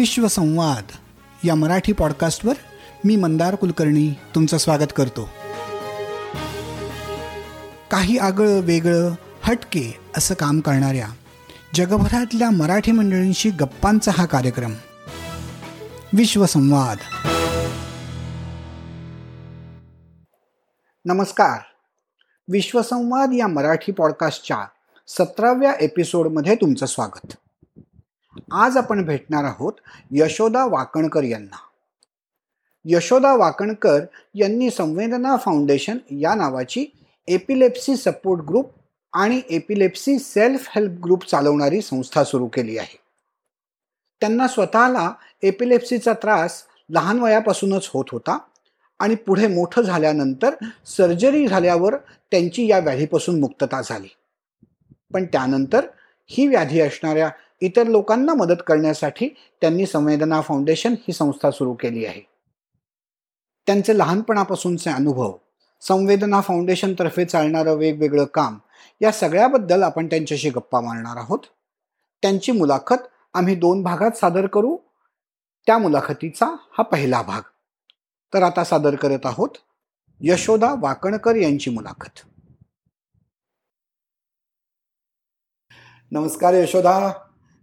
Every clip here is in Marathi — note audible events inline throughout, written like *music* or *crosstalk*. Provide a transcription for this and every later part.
विश्वसंवाद या मराठी पॉडकास्टवर मी मंदार कुलकर्णी तुमचं स्वागत करतो. काही आगळं वेगळं हटके असं काम करणाऱ्या जगभरातल्या मराठी मंडळींशी गप्पांचा हा कार्यक्रम. विश्वसंवाद नमस्कार. विश्वसंवाद या मराठी पॉडकास्टच्या सतराव्या एपिसोडमध्ये तुमचं स्वागत. आज आपण भेटणार आहोत यशोदा वाकणकर यांना. यशोदा वाकणकर यांनी संवेदना फाउंडेशन या नावाची एपिलेप्सी सपोर्ट ग्रुप आणि एपिलेप्सी सेल्फ हेल्प ग्रुप चालवणारी संस्था सुरू केली आहे. त्यांना स्वतःला एपिलेप्सीचा त्रास लहान वयापासूनच होत होता आणि पुढे मोठं झाल्यानंतर सर्जरी झाल्यावर त्यांची या व्याधीपासून मुक्तता झाली. पण त्यानंतर ही व्याधी असणाऱ्या इतर लोकांना मदत करण्यासाठी त्यांनी संवेदना फाउंडेशन ही संस्था सुरू केली आहे. त्यांचे लहानपणापासूनचे अनुभव संवेदना फाउंडेशनतर्फे चालणारं वेगवेगळं काम या सगळ्याबद्दल आपण त्यांच्याशी गप्पा मारणार आहोत. त्यांची मुलाखत आम्ही दोन भागात सादर करू. त्या मुलाखतीचा हा पहिला भाग. तर आता सादर करत आहोत यशोदा वाकणकर यांची मुलाखत. नमस्कार यशोदा.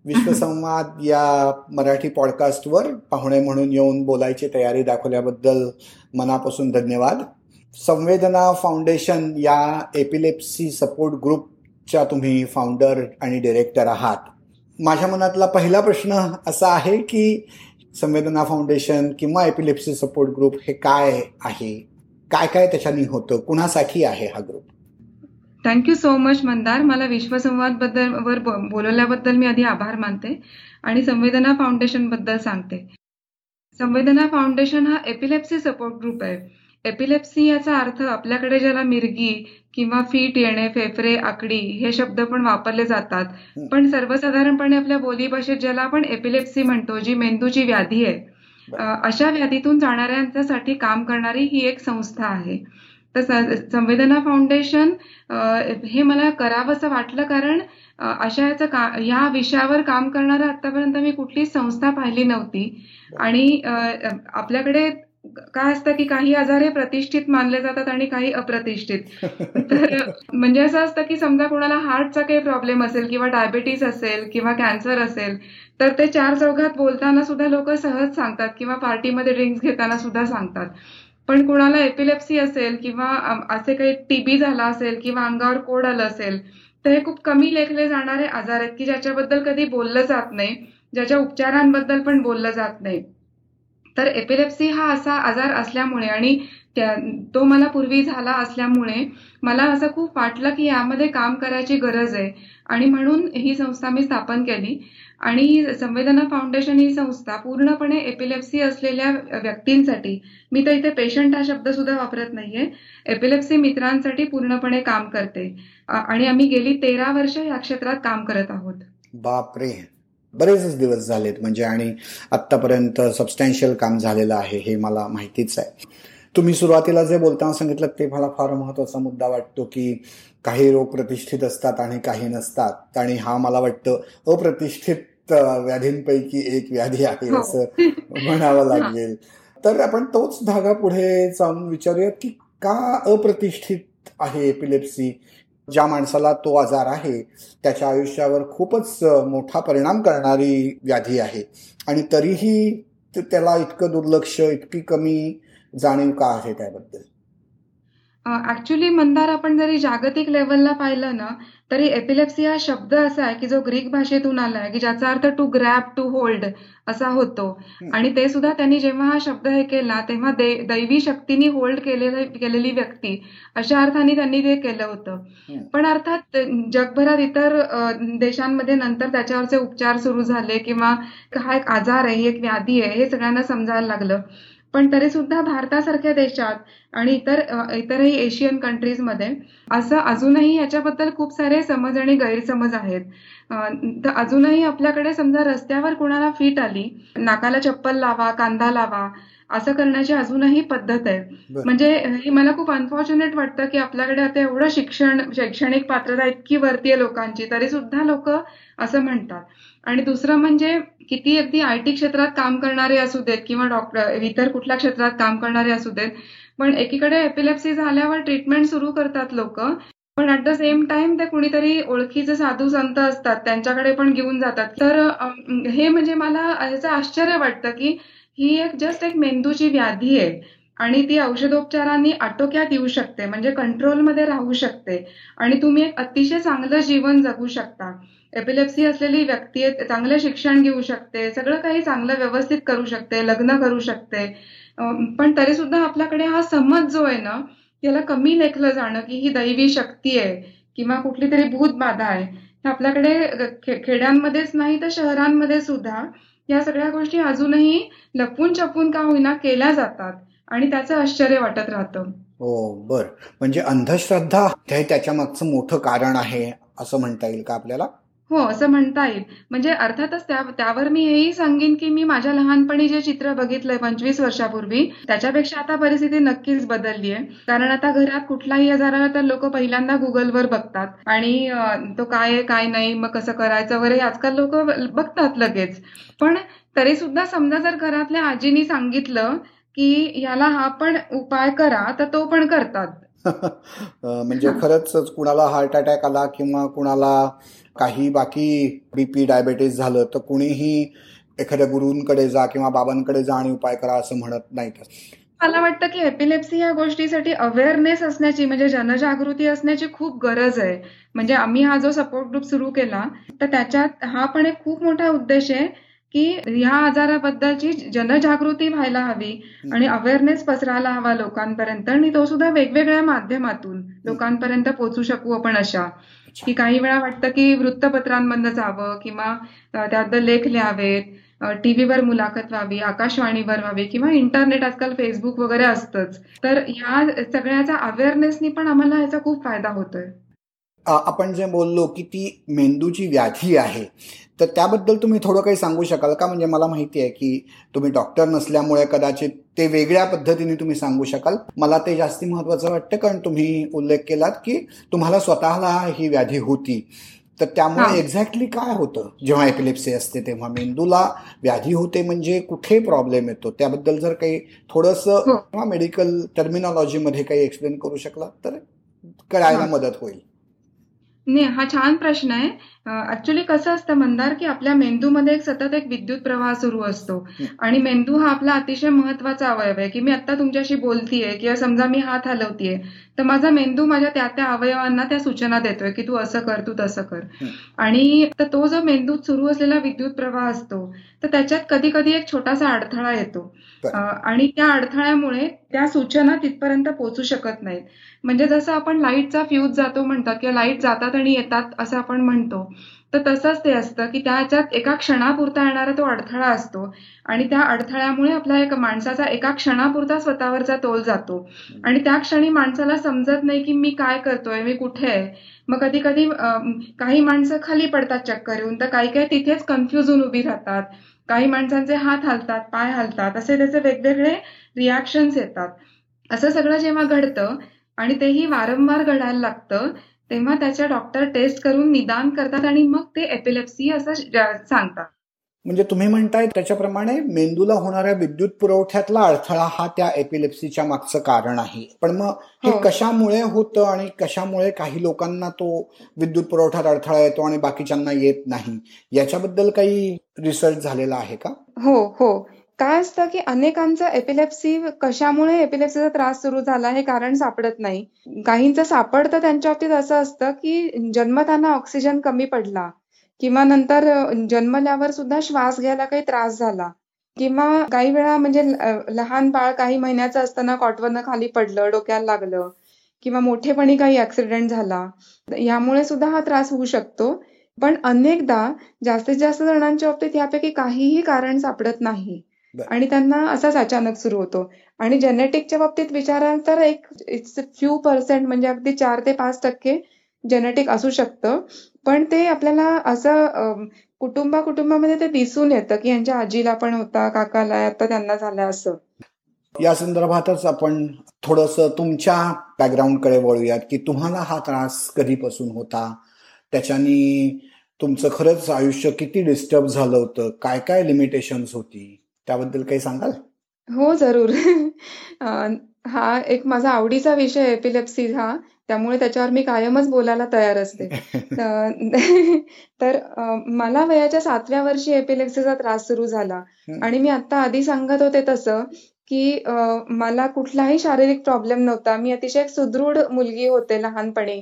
विश्वसंवाद या मराठी पॉडकास्टवर पाहुणे म्हणून येऊन बोलायची तयारी दाखवल्याबद्दल मनापासून धन्यवाद. संवेदना फाउंडेशन या एपिलेप्सी सपोर्ट ग्रुपच्या तुम्ही फाउंडर आणि डिरेक्टर आहात. माझ्या मनातला पहिला प्रश्न असा आहे की संवेदना फाउंडेशन किंवा एपिलेप्सी सपोर्ट ग्रुप हे काय आहे? काय काय त्याच्यानी होतं? कुणासाठी आहे हा group thank you so much Mandar मला विश्वसंवादबद्दल वर बोलवल्याबद्दल मी आधी आभार मानते आणि संवेदना फाउंडेशनबद्दल सांगते. संवेदना फाउंडेशन हा एपिलेप्सी सपोर्ट ग्रुप आहे. एपिलेप्सी याचा अर्थ आपल्याकडे ज्याला मिरगी किंवा फीट येणे फेफरे आकडी हे शब्द पण वापरले जातात. पण सर्वसाधारणपणे आपल्या बोलीभाषेत ज्याला आपण एपिलेप्सी म्हणतो जी मेंदूची व्याधी आहे अशा व्याधीतून जाणाऱ्यांच्यासाठी काम करणारी ही एक संस्था आहे. तर संवेदना फाउंडेशन हे मला करावंसं वाटलं कारण अशा याचं का ह्या विषयावर काम करणारं आतापर्यंत मी कुठलीच संस्था पाहिली नव्हती. आणि आपल्याकडे काय असतं की काही आजार हे प्रतिष्ठित मानले जातात आणि काही अप्रतिष्ठित. *laughs* तर म्हणजे असं असतं की समजा कोणाला हार्टचा काही प्रॉब्लेम असेल किंवा डायबिटीस असेल किंवा कॅन्सर असेल तर ते चार चौघात बोलताना सुद्धा लोक सहज सांगतात किंवा पार्टीमध्ये ड्रिंक्स घेताना सुद्धा सांगतात. पण कुणाला एपिलेप्सी असेल किंवा असे काही टीबी झाला असेल किंवा अंगावर कोड आलं असेल तर हे खूप कमी लेखले जाणारे आजार आहेत की ज्याच्याबद्दल कधी बोललं जात नाही ज्याच्या उपचारांबद्दल पण बोललं जात नाही. तर एपिलेप्सी हा असा आजार असल्यामुळे आणि त्या तो मला पूर्वी झाला असल्यामुळे मला असं खूप वाटलं की यामध्ये काम करायची गरज आहे. आणि म्हणून ही संस्था मी स्थापन केली. आणि संवेदना फाउंडेशन ही संस्था पूर्णपणे एपिलेप्सी असलेल्या व्यक्तींसाठी मी तर इथे पेशंट हा शब्द सुद्धा वापरत नाहीये एपिलेप्सी मित्रांसाठी पूर्णपणे काम करते. आणि आम्ही गेली तेरा वर्ष या क्षेत्रात काम करत आहोत. बापरे. बरेच दिवस झालेत. म्हणजे आणि आतापर्यंत सबस्टॅन्शियल काम झालेलं आहे हे मला माहितीच आहे. तुम्ही सुरुवातीला जे बोलताना सांगितलं ते मला फार महत्त्वाचा मुद्दा वाटतो की काही रोग प्रतिष्ठित असतात आणि काही नसतात. आणि हा मला वाटतं अप्रतिष्ठित व्याधींपैकी एक व्याधी आहे हो. असं म्हणावं लागेल. तर आपण तोच धागा पुढे जाऊन विचारूयात की का अप्रतिष्ठित आहे एपिलेप्सी ज्या माणसाला तो आजार आहे त्याच्या आयुष्यावर खूपच मोठा परिणाम करणारी व्याधी आहे. आणि तरीही त्याला इतकं दुर्लक्ष इतकी कमी जाणीव का आहे त्याबद्दल? ऍक्च्युली मंदार आपण जरी जागतिक लेवलला पाहिलं ना तरी एपिलेप्सी हा शब्द असा आहे की जो ग्रीक भाषेतून आलाय की ज्याचा अर्थ टू ग्रॅप टू होल्ड असा होतो. आणि ते सुद्धा त्यांनी जेव्हा हा शब्द हे केला तेव्हा दैवी शक्तीने होल्ड केलेली व्यक्ती अशा अर्थाने त्यांनी ते केलं होतं. पण अर्थात जगभरात इतर देशांमध्ये नंतर त्याच्यावरचे उपचार सुरू झाले किंवा हा एक आजार आहे एक व्याधी आहे हे सगळ्यांना समजायला लागलं. पण तरी सुद्धा भारतासारख्या देशात आणि इतर इतरही एशियन कंट्रीजमध्ये असं अजूनही याच्याबद्दल खूप सारे समज आणि गैरसमज आहेत. तर अजूनही आपल्याकडे समजा रस्त्यावर कुणाला फिट आली नाकाला चप्पल लावा कांदा लावा असं करण्याची अजूनही पद्धत आहे. म्हणजे हे मला खूप अनफॉर्च्युनेट वाटतं की आपल्याकडे आता एवढं शिक्षण शैक्षणिक पात्रता इतकी वरती आहे लोकांची तरी सुद्धा लोक असं म्हणतात. आणि दुसरं म्हणजे किती अगदी आय टी क्षेत्रात काम करणारे असू देत किंवा डॉक्टर इतर कुठल्या क्षेत्रात काम करणारे असू देत पण एकीकडे एपिलेप्सी झाल्यावर ट्रीटमेंट सुरू करतात लोक पण ऍट द सेम टाइम ते कुणीतरी ओळखीचे साधू संत असतात त्यांच्याकडे पण घेऊन जातात. तर हे म्हणजे मला ह्याचं आश्चर्य वाटतं की ही एक जस्ट एक मेंदूची व्याधी आहे. आणि ती औषधोपचारांनी आटोक्यात येऊ शकते म्हणजे कंट्रोलमध्ये राहू शकते. आणि तुम्ही एक अतिशय चांगलं जीवन जगू शकता. एपिलेप्सी असलेली व्यक्ती आहे, चांगलं शिक्षण घेऊ शकते सगळं काही चांगलं व्यवस्थित करू शकते लग्न करू शकते. पण तरी सुद्धा आपल्याकडे हा समज जो आहे ना याला कमी लेखलं जाणं की ही दैवी शक्ती आहे किंवा कुठली तरी भूत बाधा आहे. आपल्याकडे खेड्यांमध्येच नाही तर शहरांमध्ये सुद्धा या सगळ्या गोष्टी अजूनही लपून छपून का होईना केल्या जातात. आणि त्याचं आश्चर्य वाटत राहतं. हो बर. म्हणजे अंधश्रद्धा हे त्याच्या मागचं मोठं कारण आहे असं म्हणता येईल का आपल्याला? हो असं म्हणता येईल. म्हणजे अर्थातच त्या त्यावर मी हेही सांगेन की मी माझ्या लहानपणी जे चित्र बघितलंय पंचवीस वर्षापूर्वी त्याच्यापेक्षा आता परिस्थिती नक्कीच बदलली आहे. कारण आता घरात कुठलाही आजार आला तर लोक पहिल्यांदा गुगलवर बघतात. आणि तो काय आहे काय नाही मग कसं करायचं वगैरे आजकाल लोक बघतात लगेच. पण तरी सुद्धा समजा जर घरातल्या आजीनी सांगितलं की याला हा पण उपाय करा तर तो पण करतात. *laughs* म्हणजे खरंच कुणाला हार्ट अटॅक आला किंवा कुणाला काही बाकी बीपी डायबेटीस झालं तर कुणीही एखाद्या गुरूंकडे जा किंवा बाबांकडे जा आणि उपाय करा असं म्हणत नाहीत मला वाटतं की एपिलेप्सी या गोष्टीसाठी अवेअरनेस असण्याची म्हणजे जनजागृती असण्याची खूप गरज आहे. म्हणजे आम्ही हा जो सपोर्ट ग्रुप सुरू केला तर त्याच्यात हा पण एक खूप मोठा उद्देश आहे की ह्या आजाराबद्दलची जनजागृती व्हायला हवी आणि अवेअरनेस पसरायला हवा लोकांपर्यंत. आणि तो सुद्धा वेगवेगळ्या माध्यमातून लोकांपर्यंत पोहोचू शकू आपण अशा. की काही वेळा वाटतं की वृत्तपत्रांमधनं जावं किंवा त्याबद्दल लेख लिहावेत टीव्हीवर मुलाखत व्हावी आकाशवाणीवर व्हावी किंवा इंटरनेट आजकाल फेसबुक वगैरे असतंच. तर ह्या सगळ्याचा अवेअरनेसनी पण आम्हाला याचा खूप फायदा होतोय. आपण जे बोललो की ती मेंदूची व्याधी आहे तर त्याबद्दल तुम्ही थोडं काही सांगू शकाल का म्हणजे मला माहिती आहे की तुम्ही डॉक्टर नसल्यामुळे कदाचित ते वेगळ्या पद्धतीने तुम्ही सांगू शकाल मला ते जास्ती महत्वाचं वाटतं कारण तुम्ही उल्लेख केलात की तुम्हाला स्वतःला ही व्याधी होती तर. त्यामुळे एक्झॅक्टली काय होतं जेव्हा एपिलेप्सी असते तेव्हा मेंदूला व्याधी होते म्हणजे कुठे प्रॉब्लेम येतो त्याबद्दल जर काही थोडंसं हो. किंवा मेडिकल टर्मिनॉलॉजीमध्ये काही एक्सप्लेन करू शकला तर कळायला. मदत होईल नाही हा छान प्रश्न आहे. ऍक्च्युली कसं असतं मंदार की आपल्या मेंदूमध्ये एक सतत एक विद्युत प्रवाह सुरू असतो. आणि मेंदू हा आपला अतिशय महत्त्वाचा अवयव आहे. की मी आता तुमच्याशी बोलतीये किंवा समजा मी हात हलवतीये तर माझा मेंदू माझ्या त्या त्या अवयवांना त्या सूचना देतोय की तू असं कर तू तसं कर. आणि तर तो जो मेंदूत सुरू असलेला विद्युत प्रवाह असतो तर त्याच्यात कधी कधी एक छोटासा अडथळा येतो. आणि त्या अडथळ्यामुळे त्या सूचना तिथपर्यंत पोहोचू शकत नाहीत. म्हणजे जसं आपण लाईटचा फ्यूज जातो म्हणतात किंवा लाइट जातात अडचणी येतात असं आपण म्हणतो. तर तसंच ते असतं की त्याच्यात एका क्षणापुरता येणारा तो अडथळा असतो आणि त्या अडथळ्यामुळे आपला एक माणसाचा एका क्षणापुरता स्वतःवरचा तोल जातो. आणि त्या क्षणी माणसाला समजत नाही की मी काय करतोय मी कुठे आहे. मग कधी कधी काही माणसं खाली पडतात चक्कर येऊन तर काही काही तिथेच कन्फ्युज होऊन उभी राहतात. काही माणसांचे हात हलतात पाय हलतात असे त्याचे वेगवेगळे रिॲक्शन्स येतात. असं सगळं जेव्हा घडतं आणि तेही वारंवार घडायला लागतं तेव्हा त्याच्या डॉक्टर टेस्ट करून निदान करतात आणि मग ते एपिलेप्सी असं सांगतात. म्हणजे तुम्ही म्हणताय त्याच्याप्रमाणे मेंदूला होणाऱ्या विद्युत पुरवठ्यातला अडथळा हा त्या एपिलेप्सीच्या मागचं कारण आहे. पण मग हे हो. कशामुळे होतं आणि कशामुळे काही लोकांना तो विद्युत पुरवठ्यात अडथळा येतो आणि बाकीच्यांना येत नाही? याच्याबद्दल काही रिसर्च झालेला आहे का? हो हो. काय असतं की अनेकांचं एपिलेप्सी कशामुळे एपिलेप्सीचा त्रास सुरू झाला हे कारण सापडत नाही. काहींचं सापडतं त्यांच्या बाबतीत असं असतं की जन्मताना ऑक्सिजन कमी पडला किंवा नंतर जन्मल्यावर सुद्धा श्वास घ्यायला काही त्रास झाला किंवा काही वेळा म्हणजे लहान बाळ काही महिन्याचं असताना कॉटवरनं खाली पडलं डोक्याला लागलं किंवा मोठेपणी काही ऍक्सिडेंट झाला यामुळे सुद्धा हा त्रास होऊ शकतो. पण अनेकदा जास्तीत जास्त जणांच्या बाबतीत यापैकी काहीही कारण सापडत नाही. आणि त्यांना असाच अचानक सुरू होतो. आणि जेनेटिकच्या बाबतीत विचाराल तर एक इट्स फ्यू पर्सेंट म्हणजे अगदी चार ते पाच टक्के जेनेटिक असू शकतं. पण ते आपल्याला असं कुटुंबा कुटुंबामध्ये ते दिसून येतं की यांच्या आजीला पण होता काकाला आता त्यांना झालं असं. या संदर्भातच आपण थोडस तुमच्या बॅकग्राऊंडकडे वळूयात की तुम्हाला हा त्रास कधीपासून होता? त्याच्यानी तुमचं खरंच आयुष्य किती डिस्टर्ब झालं होतं? काय काय लिमिटेशन्स होती? त्याबद्दल काही सांगाल? हो जरूर. *laughs* हा एक माझा आवडीचा विषय एपिलेप्सी हा. त्यामुळे त्याच्यावर मी कायमच बोलायला तयार असते. *laughs* तर *laughs* मला वयाच्या सातव्या वर्षी एपिलेप्सीचा त्रास सुरू झाला. आणि मी आता आधी सांगत होते तसं की मला कुठलाही शारीरिक प्रॉब्लेम नव्हता. मी अतिशय सुदृढ मुलगी होते लहानपणी.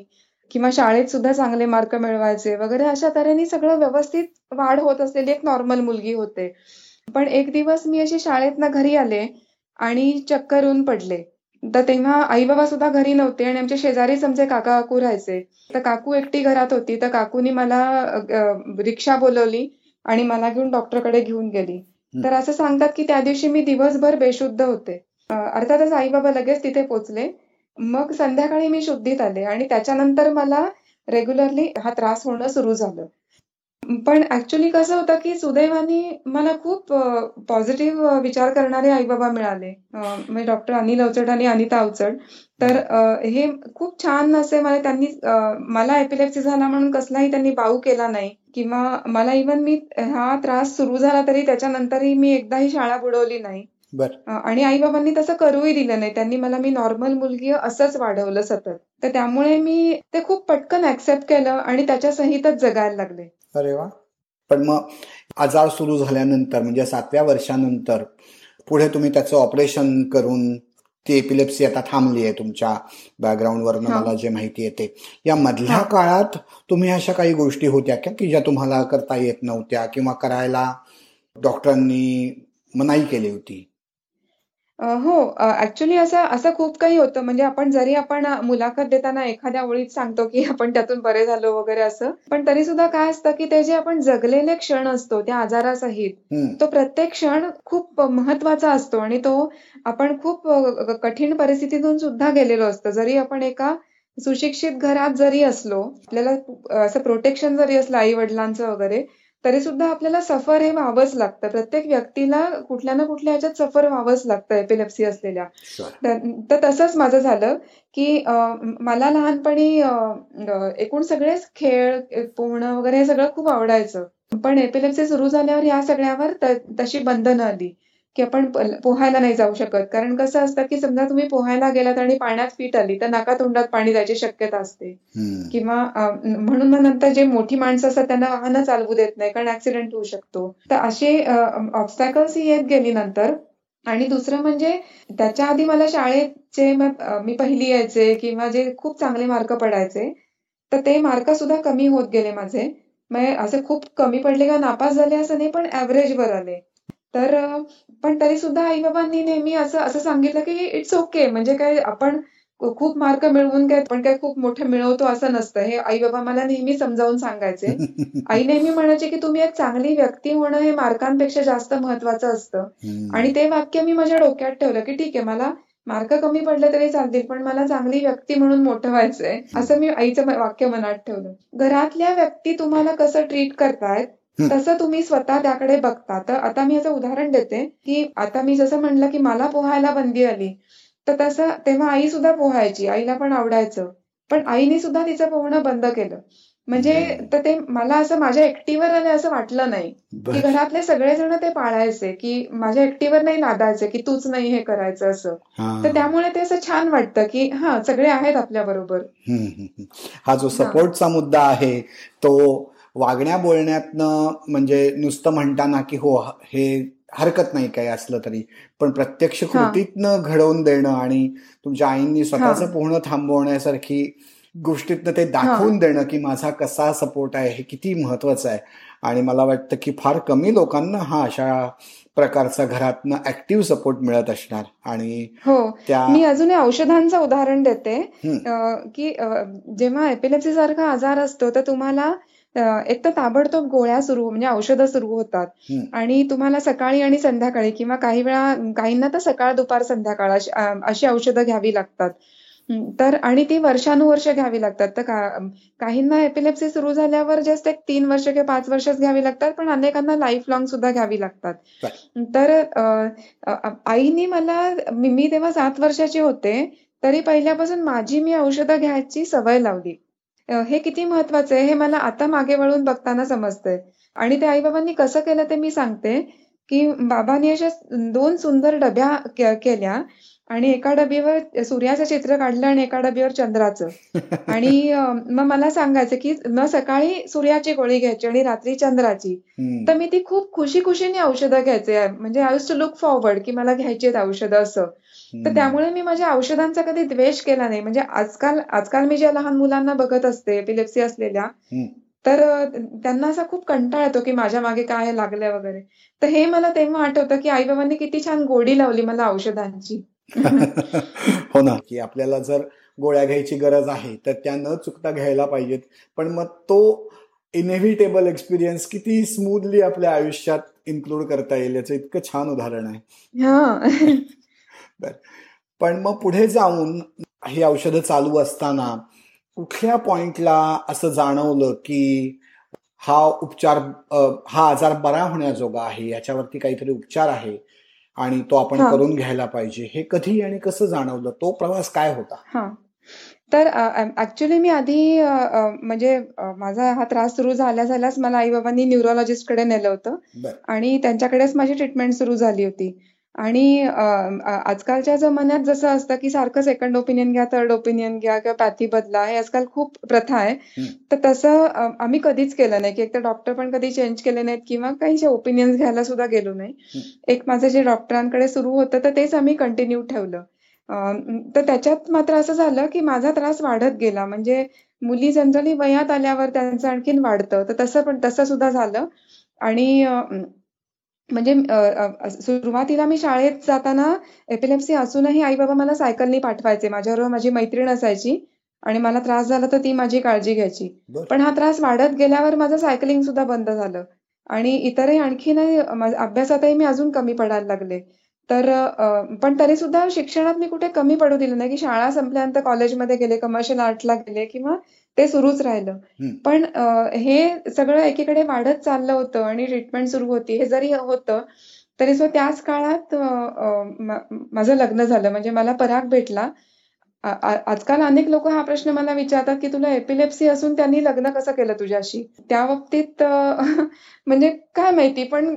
किंवा शाळेत सुद्धा चांगले मार्क मिळवायचे. वगैरे अशा तऱ्हेने सगळं व्यवस्थित वाढ होत असलेली एक नॉर्मल मुलगी होते. पण एक दिवस मी अशी शाळेतनं घरी आले आणि चक्कर येऊन पडले. तर तेव्हा आई बाबा सुद्धा घरी नव्हते आणि आमच्या शेजारीच आमचे काका काकू राहायचे. तर काकू एकटी घरात होती तर काकूनी मला रिक्षा बोलवली आणि मला घेऊन डॉक्टरकडे घेऊन गेली. तर असं सांगतात की त्या दिवशी मी दिवसभर बेशुद्ध होते. अर्थातच आई बाबा लगेच तिथे पोचले. मग संध्याकाळी मी शुद्धीत आले आणि त्याच्यानंतर मला रेग्युलरली हा त्रास होणं सुरू झालं. पण ऍक्च्युली कसं होतं की सुदैवाने मला खूप पॉझिटिव्ह विचार करणारे आई बाबा मिळाले म्हणजे डॉक्टर अनिल अवचड आणि अनिता अवचड तर हे खूप छान असे मला त्यांनी मला एपिलेप्सी झाला म्हणून कसलाही त्यांनी बाऊ केला नाही. किंवा मला इव्हन मी हा त्रास सुरू झाला तरी त्याच्यानंतरही मी एकदाही शाळा बुडवली नाही. आणि आई बाबांनी तसं करूही दिलं नाही. त्यांनी मला मी नॉर्मल मुलगी असंच वाढवलं सतत. तर त्यामुळे मी ते खूप पटकन ऍक्सेप्ट केलं आणि त्याच्या सहितच जगायला लागले. अरे वा. पण मग आजार सुरू झाल्यानंतर म्हणजे सातव्या वर्षानंतर पुढे तुम्ही त्याचं ऑपरेशन करून ती एपिलेप्सी आता थांबली आहे तुमच्या बॅकग्राऊंडवरनं मला जे माहिती येते या मधल्या काळात तुम्ही अशा काही गोष्टी होत्या का की ज्या तुम्हाला करता येत नव्हत्या किंवा करायला डॉक्टरांनी मनाई केली होती? हो. ऍक्च्युली असं असं खूप काही होतं. म्हणजे आपण जरी आपण मुलाखत देताना एखाद्या ओळीत सांगतो, की *laughs* आपण त्यातून बरे झालो वगैरे असं. पण तरी सुद्धा काय असतं, की ते जे आपण जगलेले क्षण असतो त्या आजारासहित, तो प्रत्येक क्षण खूप महत्त्वाचा असतो आणि तो आपण खूप कठीण परिस्थितीतून सुद्धा गेलेलो असतो. जरी आपण एका सुशिक्षित घरात जरी असलो, आपल्याला असं प्रोटेक्शन जरी असलं आई-वडिलांचं वगैरे, तरी सुद्धा आपल्याला सफर हे व्हावंच लागतं. प्रत्येक व्यक्तीला कुठल्या ना कुठल्या ह्याच्यात सफर व्हावंच लागतं एपिलेप्सी असलेल्या. तर तसंच माझं झालं की मला लहानपणी एकूण सगळेच खेळ पोहणं वगैरे हे सगळं खूप आवडायचं. पण एपिलेप्सी सुरू झाल्यावर या सगळ्यावर तशी बंधनं आली. की आपण पोहायला नाही जाऊ शकत. कारण कसं असतं की समजा तुम्ही पोहायला गेलात आणि पाण्यात फिट आली तर नाका तोंडात पाणी जायची शक्यता असते. किंवा म्हणून मग नंतर जे मोठी माणसं असतात त्यांना वाहनं चालवू देत नाही कारण ऍक्सिडेंट होऊ शकतो. तर असे ऑब्स्टॅकल्स ही येत गेली नंतर आणि दुसरं म्हणजे त्याच्या आधी मला शाळेचे मी पहिली यायचे किंवा जे खूप चांगले मार्क पडायचे तर ते मार्क सुद्धा कमी होत गेले माझे. म्हणजे असे खूप कमी पडले का नापास झाले असं नाही पण ऍव्हरेजवर आले. तर पण तरी सुद्धा आई बाबांनी नेहमी असं असं सांगितलं की इट्स ओके म्हणजे काय आपण खूप मार्क मिळवून काय पण काय खूप मोठं मिळवतो असं नसतं. हे आई बाबा मला नेहमी समजावून सांगायचे. *laughs* आई नेहमी म्हणायचे की तुम्ही एक चांगली व्यक्ती होणं हे मार्कांपेक्षा जास्त महत्वाचं असतं. आणि ते वाक्य मी माझ्या डोक्यात ठेवलं की ठीक आहे मला मार्क कमी पडले तरी चालतील पण मला चांगली व्यक्ती म्हणून मोठं व्हायचंय. असं मी आईचं वाक्य मनात ठेवलं. घरातल्या व्यक्ती तुम्हाला कसं ट्रीट करतायत? तसं तुम्ही स्वतः त्याकडे बघता. तर आता मी याचं उदाहरण देते की आता मी जसं म्हणलं की मला पोहायला बंदी आली तर तसं तेव्हा आई सुद्धा पोहायची आईला पण आवडायचं. पण आईने सुद्धा तिचं पोहणं बंद केलं. म्हणजे तर ते मला असं माझ्या एकटीवर आले असं वाटलं नाही. की घरातले सगळेजण ते पाळायचे की माझ्या एकटीवर नाही लादायचे की तूच नाही हे करायचं असं. तर त्यामुळे ते असं छान वाटतं की हा सगळे आहेत आपल्या बरोबर. हा जो सपोर्टचा मुद्दा आहे तो वागण्या बोलण्यातनं म्हणजे नुसतं म्हणताना की हो हे हरकत नाही काही असलं तरी. पण प्रत्यक्ष कृतीतनं घडवून देणं आणि तुमच्या आईंनी स्वतःचं पोहणं थांबवण्यासारखी गोष्टीतनं ते दाखवून देणं की माझा कसा सपोर्ट आहे हे किती महत्वाचं आहे. आणि मला वाटतं की फार कमी लोकांना हा अशा प्रकारचा घरातनं ऍक्टिव्ह सपोर्ट मिळत असणार. आणि हो. त्या मी अजून औषधांचं उदाहरण देते. की जेव्हा एपिलेप्सी सारखा आजार असतो तर तुम्हाला एक तर ताबडतोब गोळ्या सुरू म्हणजे औषधं सुरू होतात. आणि तुम्हाला सकाळी आणि संध्याकाळी किंवा काही वेळा काहींना तर सकाळ दुपार संध्याकाळ अशी औषधं घ्यावी लागतात. तर आणि ती वर्षानुवर्ष घ्यावी लागतात. तर काहींना एपिलेप्सी सुरू झाल्यावर जस्ट एक तीन वर्ष किंवा पाच वर्षच घ्यावी लागतात पण अनेकांना लाईफ लॉंग सुद्धा घ्यावी लागतात. तर आईनी मला मी तेव्हा सात वर्षाची होते तरी पहिल्यापासून माझी मी औषधं घ्यायची सवय लावली. हे किती महत्वाचं आहे हे मला आता मागे वळून बघताना समजतंय. आणि ते आई बाबांनी कसं केलं ते मी सांगते की बाबांनी अशा दोन सुंदर डब्या केल्या. आणि एका डबीवर सूर्याचं चित्र काढलं आणि एका डबीवर चंद्राचं. आणि मग मला सांगायचं की मग सकाळी सूर्याची गोळी घ्यायची आणि रात्री चंद्राची. तर मी ती खूप खुशी खुशीने औषधं घ्यायचे. म्हणजे आय टू लुक फॉरवर्ड की मला घ्यायची आहेत औषधं असं. तर त्यामुळे मी माझ्या औषधांचा कधी द्वेष केला नाही. म्हणजे आजकाल आजकाल मी ज्या लहान मुलांना बघत असते एपिलेप्सी असलेल्या तर त्यांना असा खूप कंटाळ येतो की माझ्या मागे काय लागलंय वगैरे. तर हे मला तेव्हा आठवतं की आई बाबांनी किती छान गोडी लावली मला औषधांची. *laughs* हो ना. की आपल्याला जर गोळ्या घ्यायची गरज आहे तर त्या न चुकता घ्यायला पाहिजेत. पण मग तो इनेव्हिटेबल एक्सपिरियन्स किती स्मूथली आपल्या आयुष्यात इन्क्लूड करता येईल याचं इतकं छान उदाहरण आहे. *laughs* बर. पण मग पुढे जाऊन ही औषधं चालू असताना कुठल्या पॉइंटला असं जाणवलं की हा उपचार हा आजार बरा होण्याजोगा आहे याच्यावरती काहीतरी उपचार आहे? आणि तो आपण करून घ्यायला पाहिजे. हे कधी आणि कसं जाणवलं? तो प्रवास काय होता? तर ऍक्च्युली मी आधी म्हणजे माझा हा त्रास सुरू झाल्या झाल्याच मला आई बाबांनी न्यूरोलॉजिस्टकडे नेलं होतं. आणि त्यांच्याकडेच माझी ट्रीटमेंट सुरू झाली होती. आणि आजकालच्या जमान्यात जसं असतं की सारखं सेकंड ओपिनियन घ्या थर्ड ओपिनियन घ्या किंवा पॅथी बदला हे आजकाल खूप प्रथा आहे. तर तसं आम्ही कधीच केलं नाही की एक तर डॉक्टर पण कधी चेंज केले नाहीत किंवा काही ओपिनियन्स घ्यायला सुद्धा गेलो नाही. एक माझं जे डॉक्टरांकडे सुरू होतं तर तेच आम्ही कंटिन्यू ठेवलं. तर त्याच्यात मात्र असं झालं की माझा त्रास वाढत गेला. म्हणजे मुली जनरली वयात आल्यावर त्यांचं आणखीन वाढतं. तर तसं पण तसं सुद्धा झालं. आणि म्हणजे सुरुवातीला मी शाळेत जाताना एपिलेप्सी असूनही आई बाबा मला सायकलनी पाठवायचे. माझ्याबरोबर माझी मैत्रीण असायची आणि मला त्रास झाला तर ती माझी काळजी घ्यायची. पण हा त्रास वाढत गेल्यावर माझं सायकलिंग सुद्धा बंद झालं. आणि इतरही आणखीन अभ्यासातही मी अजून कमी पडायला लागले. तर पण तरी सुद्धा शिक्षणात मी कुठे कमी पडू दिलं नाही की शाळा संपल्यानंतर कॉलेजमध्ये गेले कमर्शियल आर्टला गेले किंवा ते सुरूच राहिलं. पण हे सगळं एकीकडे वाढत चाललं होतं आणि ट्रीटमेंट सुरू होती. हे जरी होतं तरी सो त्याच काळात माझं लग्न झालं. म्हणजे मला पराग भेटला. आजकाल अनेक लोक हा प्रश्न मला विचारतात की तुला एपिलेप्सी असून त्यांनी लग्न कसं केलं तुझ्याशी? त्या बाबतीत *laughs* म्हणजे काय माहिती पण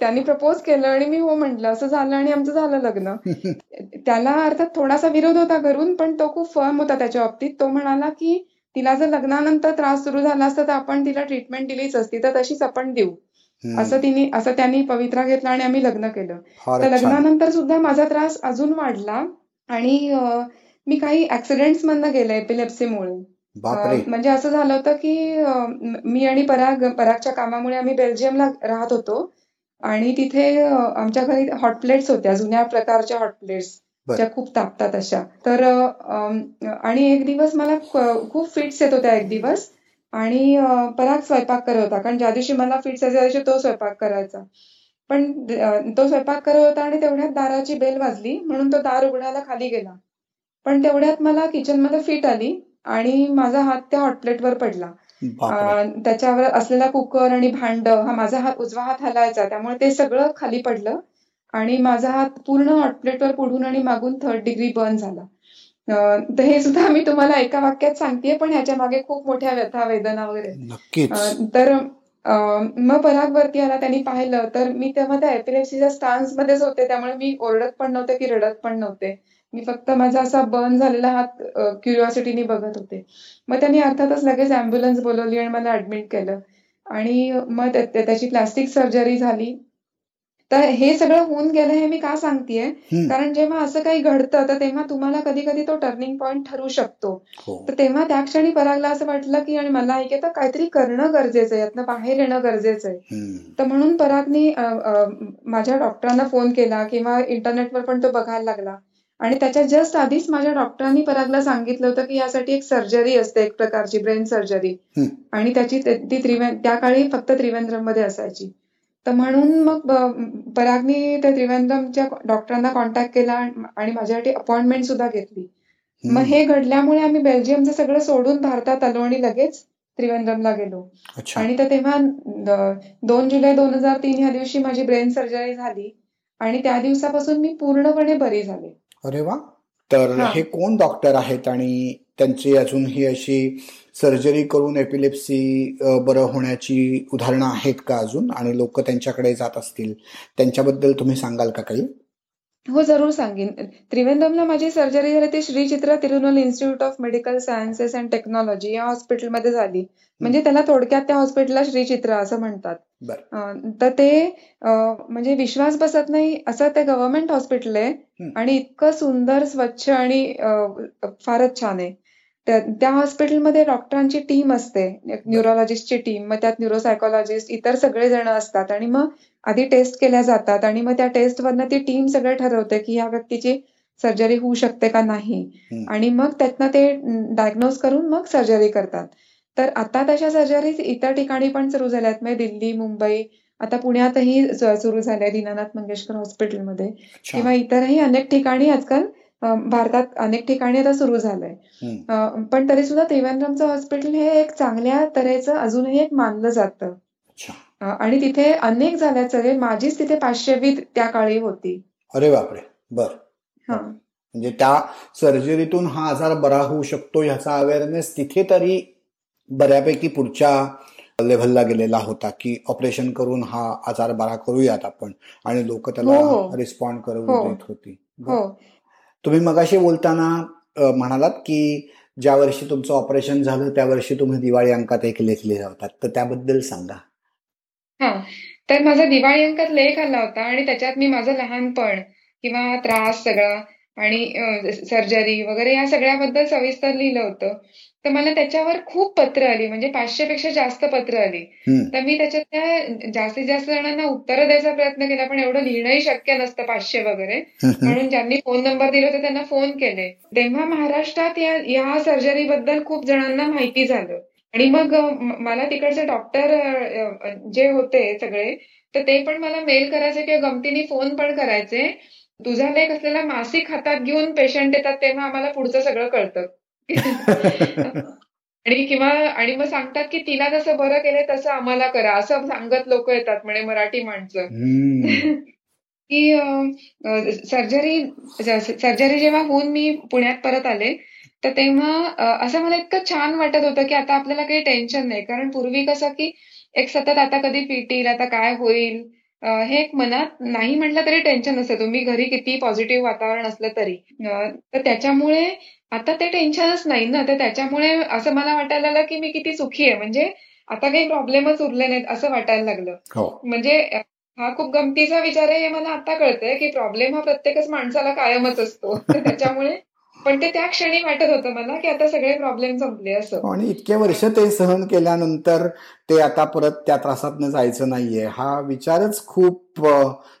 त्यांनी प्रपोज केलं आणि मी हो म्हंटल. असं झालं आणि आमचं झालं लग्न. *laughs* त्याला अर्थात थोडासा विरोध होता करून पण तो खूप फर्म होता त्याच्या बाबतीत. तो म्हणाला की तिला जर लग्नानंतर त्रास सुरू झाला असता तर आपण तिला ट्रीटमेंट दिलीच असती. तर तशीच आपण देऊ. असं तिने असं त्यांनी पवित्रा घेतला आणि आम्ही लग्न केलं. तर लग्नानंतर सुद्धा माझा त्रास अजून वाढला आणि मी काही ऍक्सिडेंट्स मधनं गेले एपिलेप्सीमुळे म्हणजे असं झालं होतं की मी आणि पराग परागच्या कामामुळे आम्ही बेल्जियमला राहत होतो. आणि तिथे आमच्या घरी हॉट प्लेट्स होत्या जुन्या प्रकारच्या हॉट प्लेट्स ज्या खूप तापतात अशा. तर आणि एक दिवस मला खूप फिट्स येत होत्या एक दिवस. आणि पराग स्वयंपाक करत होता. कारण ज्या दिवशी मला फिट्स यायच्या दिवशी तो स्वयंपाक करायचा. पण तो स्वयंपाक करत होता आणि तेवढ्यात दाराची बेल वाजली. म्हणून तो दार उघडायला खाली गेला. पण तेवढ्यात मला किचनमध्ये फिट आली आणि माझा हात त्या हॉटप्लेटवर पडला. त्याच्यावर असलेला कुकर आणि भांड हा माझा हात उजवा हात हलायचा. त्यामुळे ते सगळं खाली पडलं. आणि माझा हात पूर्ण हॉटप्लेटवर पुढून आणि मागून थर्ड डिग्री बर्न झाला. तर हे सुद्धा मी तुम्हाला एका वाक्यात सांगतेय पण ह्याच्या मागे खूप मोठ्या व्यथा वेदना वगैरे. तर मग पराग वरती आला त्यांनी पाहिलं तर मी तेव्हा त्या एपिलेप्सीच्या स्टान्स मध्येच होते त्यामुळे मी ओरडत पण नव्हते की रडत पण नव्हते. मी फक्त माझा असा बर्न झालेला हात क्युरिओसिटीने बघत होते. मग त्यांनी अर्थातच लगेच अँब्युलन्स बोलवली आणि मला ऍडमिट केलं. आणि मग त्याची प्लास्टिक सर्जरी झाली. तर हे सगळं होऊन गेलं हे मी का सांगतेय? कारण जेव्हा असं काही घडतं तर तेव्हा तुम्हाला कधी कधी तो टर्निंग पॉईंट ठरू शकतो. हो. तर तेव्हा त्या क्षणी परागला असं वाटलं की आणि मला ऐक तर काहीतरी करणं गरजेचं आहे यातनं बाहेर येणं गरजेचं आहे. तर म्हणून परागनी माझ्या डॉक्टरांना फोन केला किंवा इंटरनेटवर पण तो बघायला लागला. आणि त्याच्या जस्ट आधीच माझ्या डॉक्टरांनी परागला सांगितलं होतं की यासाठी एक सर्जरी असते एक प्रकारची ब्रेन सर्जरी आणि त्याची ती त्रिवेंद्र त्या काळी फक्त त्रिवेंद्रममध्ये असायची. तर म्हणून मग परागनी त्या त्रिवेंद्रमच्या डॉक्टरांना कॉन्टॅक्ट केला आणि माझ्यासाठी अपॉइंटमेंट सुद्धा घेतली. मग हे घडल्यामुळे आम्ही बेल्जियमचं सगळं सोडून भारतात आलो आणि लगेच त्रिवेंद्रमला गेलो. आणि तर तेव्हा दोन जुलै दोन हजार तीन ह्या दिवशी माझी ब्रेन सर्जरी झाली आणि त्या दिवसापासून मी पूर्णपणे बरी झाले. अरे वा. तर हा. कोण डॉक्टर आहेत आणि त्यांची अजून ही अशी सर्जरी करून एपिलेप्सी बरं होण्याची उदाहरणं आहेत का अजून आणि लोक त्यांच्याकडे जात असतील त्यांच्याबद्दल तुम्ही सांगाल का काही हो जरूर सांगेन. त्रिवेंद्रमला माझी सर्जरी झाली ती Shri Chitra Tirunal institute of medical sciences and technology या हॉस्पिटलमध्ये झाली. म्हणजे त्याला थोडक्यात त्या हॉस्पिटलला श्री चित्रा असं म्हणतात. बरं. अं, तर ते अं, म्हणजे विश्वास बसत नाही असं ते गव्हर्नमेंट हॉस्पिटल आहे हं. आणि इतकं सुंदर स्वच्छ आणि अं, फारच छान आहे. त्या त्या हॉस्पिटलमध्ये डॉक्टरांची टीम असते न्यूरोलॉजिस्टची टीम मग त्यात न्यूरोसायकोलॉजिस्ट इतर सगळे जण असतात आणि मग आधी टेस्ट केल्या जातात आणि मग त्या टेस्टवरनं ती टीम सगळं ठरवते की ह्या व्यक्तीची सर्जरी होऊ शकते का नाही. आणि मग त्यातनं ते डायग्नोज करून मग सर्जरी करतात. तर आता तशा सर्जरीज इतर ठिकाणी पण सुरू झाल्यात. म्हणजे दिल्ली मुंबई आता पुण्यातही सुरू झाल्या दीनानाथ मंगेशकर हॉस्पिटलमध्ये किंवा इतरही अनेक ठिकाणी आजकाल भारतात अनेक ठिकाणी आता सुरू झालंय. पण तरी सुद्धा त्रिवेंद्रमचं हॉस्पिटल हे एक चांगल्या तऱ्हेचं अजूनही एक मानलं जातं. आणि तिथे अनेक सगळे माझीच तिथे पाचशेवी त्या काळी होती. अरे बापरे बर. हा. म्हणजे त्या सर्जरीतून हा आजार बरा होऊ शकतो ह्याचा अवेअरनेस तिथे तरी बऱ्यापैकी पुढच्या लेव्हलला गेलेला होता की ऑपरेशन करून हा आजार बरा करूयात आपण. आणि लोक त्याला हो, हो. रिस्पॉन्ड करून हो. देत होती. हो. तुम्ही मगाशी बोलताना म्हणालात की ज्या वर्षी तुमचं ऑपरेशन झालं त्या वर्षी तुम्ही दिवाळी अंकात एक लेख लिहिला होता. तर त्याबद्दल सांगा. हा. तर माझा दिवाळी अंकात लेख आला होता आणि त्याच्यात मी माझं लहानपण किंवा त्रास सगळा आणि सर्जरी वगैरे या सगळ्याबद्दल सविस्तर लिहिलं होतं. तर मला त्याच्यावर खूप पत्र आली म्हणजे पाचशे पेक्षा जास्त पत्र आली. तर मी त्याच्यातल्या जास्तीत जास्त जणांना उत्तरं द्यायचा प्रयत्न केला पण एवढं लिहिणंही शक्य नसतं पाचशे वगैरे. *laughs* म्हणून ज्यांनी फोन नंबर दिले होते त्यांना फोन केले. तेव्हा महाराष्ट्रात या या सर्जरी बद्दल खूप जणांना माहिती झालं. आणि मग मला तिकडचे डॉक्टर जे होते सगळे तर ते पण मला मेल करायचे किंवा गमतीने फोन पण करायचे. तुझा लेख असलेला मासिक हातात घेऊन पेशंट येतात तेव्हा आम्हाला पुढचं सगळं कळतं. *laughs* आणि किंवा आणि मग सांगतात की तिला जसं बरं केलंय तसं आम्हाला करा. असं सांगत लोक येतात म्हणे मराठी माणसं. की सर्जरी सर्जरी जेव्हा होऊन मी पुण्यात परत आले तर तेव्हा असं मला इतकं छान वाटत होतं की आता आपल्याला काही टेन्शन नाही. कारण पूर्वी कसं की एक सतत आता कधी पिटील आता काय होईल हे एक मनात नाही म्हटलं तरी टेन्शन असतं तुम्ही घरी किती पॉझिटिव्ह वातावरण असलं तरी. तर त्याच्यामुळे आता ते टेन्शनच नाही ना. तर त्याच्यामुळे असं मला वाटायला लागलं की मी किती सुखी आहे. म्हणजे आता काही प्रॉब्लेमच उरले नाहीत असं वाटायला लागलं. हो. म्हणजे हा खूप गमतीचा विचार आहे. हे मला आता कळतंय की प्रॉब्लेम हा प्रत्येकच माणसाला कायमच असतो. तर *laughs* त्याच्यामुळे पण ते त्या क्षणी वाटत होतं मला की आता सगळे प्रॉब्लेम संपले असं आणि इतके वर्ष ते सहन केल्यानंतर ते आता परत त्या त्रासातनं जायचं नाहीये हा विचारच खूप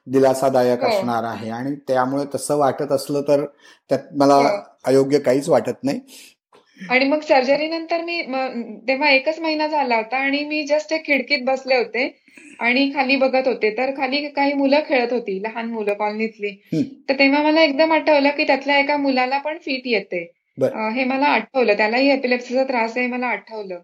दिलासादायक हो. असणार आहे आणि त्यामुळे तसं वाटत असलं तर त्यात मला हो. अयोग्य काहीच वाटत नाही आणि मग सर्जरी नंतर मी तेव्हा एकच महिना झाला होता आणि मी जस्ट एक खिडकीत बसले होते आणि खाली बघत होते. तर खाली काही मुलं खेळत होती लहान मुलं कॉलनीतली. तर तेव्हा मला एकदम आठवलं की त्यातल्या एका मुलाला पण फीट येते. हे मला आठवलं त्यालाही एपिलेप्सीचा त्रास आहे मला आठवलं.